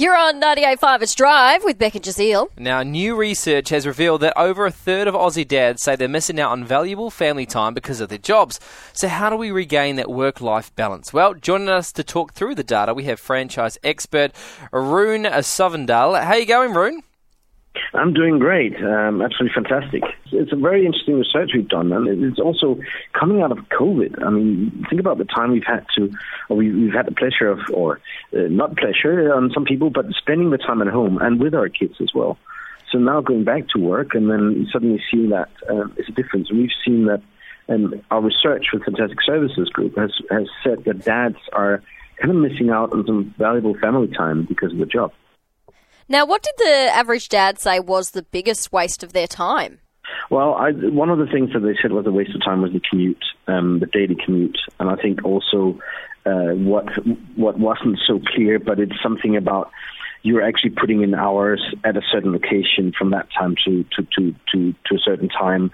You're on 98.5 It's Drive with Beck and Jazeel. Now, new research has revealed that over a third of Aussie dads say they're missing out on valuable family time because of their jobs. So, how do we regain that work life balance? Well, joining us to talk through the data, we have franchise expert Arun Sovandal. How you going, Arun? I'm doing great. Um, absolutely fantastic. It's a very interesting research we've done, and it's also coming out of COVID. I mean, think about the time we've had to, or we, we've had the pleasure of, or uh, not pleasure on some people, but spending the time at home and with our kids as well. So now going back to work, and then suddenly seeing that uh, it's a difference. We've seen that, and our research with Fantastic Services Group has has said that dads are kind of missing out on some valuable family time because of the job. Now, what did the average dad say was the biggest waste of their time? Well, I, one of the things that they said was a waste of time was the commute, um, the daily commute, and I think also uh, what what wasn't so clear, but it's something about you're actually putting in hours at a certain location from that time to to to to, to a certain time,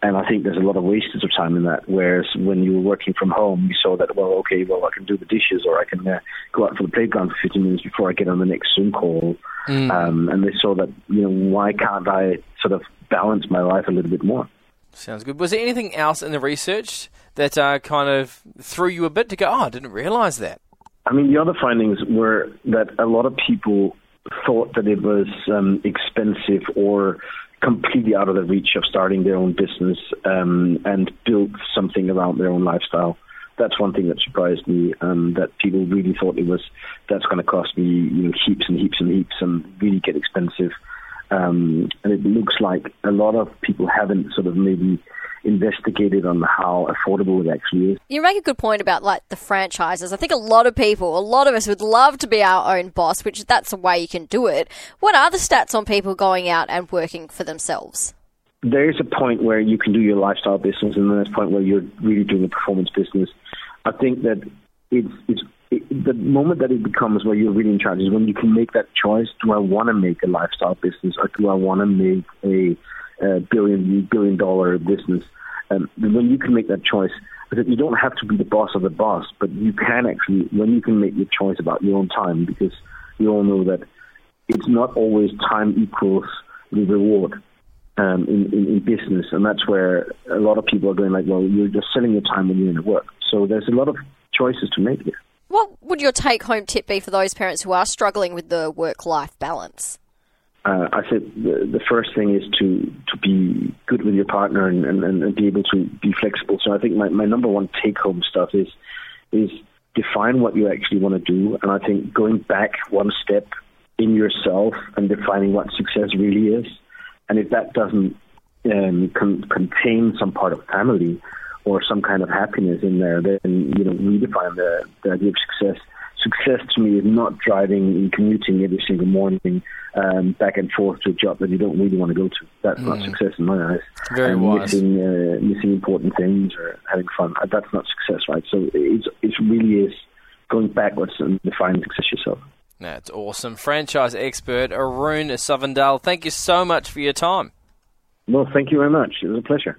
and I think there's a lot of wastage of time in that. Whereas when you were working from home, you saw that, well, okay, well, I can do the dishes or I can uh, go out for the playground for 15 minutes before I get on the next Zoom call. Mm. Um, and they saw that, you know, why can't I sort of balance my life a little bit more? Sounds good. Was there anything else in the research that uh, kind of threw you a bit to go, oh, I didn't realize that? I mean, the other findings were that a lot of people thought that it was um, expensive or completely out of the reach of starting their own business um, and build something around their own lifestyle. That's one thing that surprised me. Um, that people really thought it was that's going to cost me you know heaps and heaps and heaps and really get expensive. Um, and it looks like a lot of people haven't sort of maybe investigated on how affordable it actually is. You make a good point about like the franchises. I think a lot of people, a lot of us would love to be our own boss, which that's a way you can do it. What are the stats on people going out and working for themselves? There is a point where you can do your lifestyle business, and then there's a point where you're really doing a performance business. I think that it's, it's it, the moment that it becomes where you're really in charge is when you can make that choice. Do I want to make a lifestyle business, or do I want to make a, a billion billion dollar business? Um, when you can make that choice, you don't have to be the boss of the boss, but you can actually, when you can make your choice about your own time, because you all know that it's not always time equals the reward um, in, in, in business, and that's where a lot of people are going like, well, you're just selling your time when you're in the work. So there's a lot of choices to make here. Would your take-home tip be for those parents who are struggling with the work-life balance? uh, I said the, the, first thing is to, to be good with your partner and, and, and be able to be flexible. So I think my, my number one take home stuff is is define what you actually want to do. And I think going back one step in yourself and defining what success really is. And if that doesn't um, con- contain some part of family or some kind of happiness in there, then you know redefine the, the idea of success success to me is not driving and commuting every single morning um, back and forth to a job that you don't really want to go to. That's mm. not success in my eyes. Very and wise. Missing, uh, missing important things or having fun. Uh, that's not success, right? So it's, it really is going backwards and defining success yourself. That's awesome. Franchise expert Arun Sovandal, thank you so much for your time. Well, thank you very much. It was a pleasure.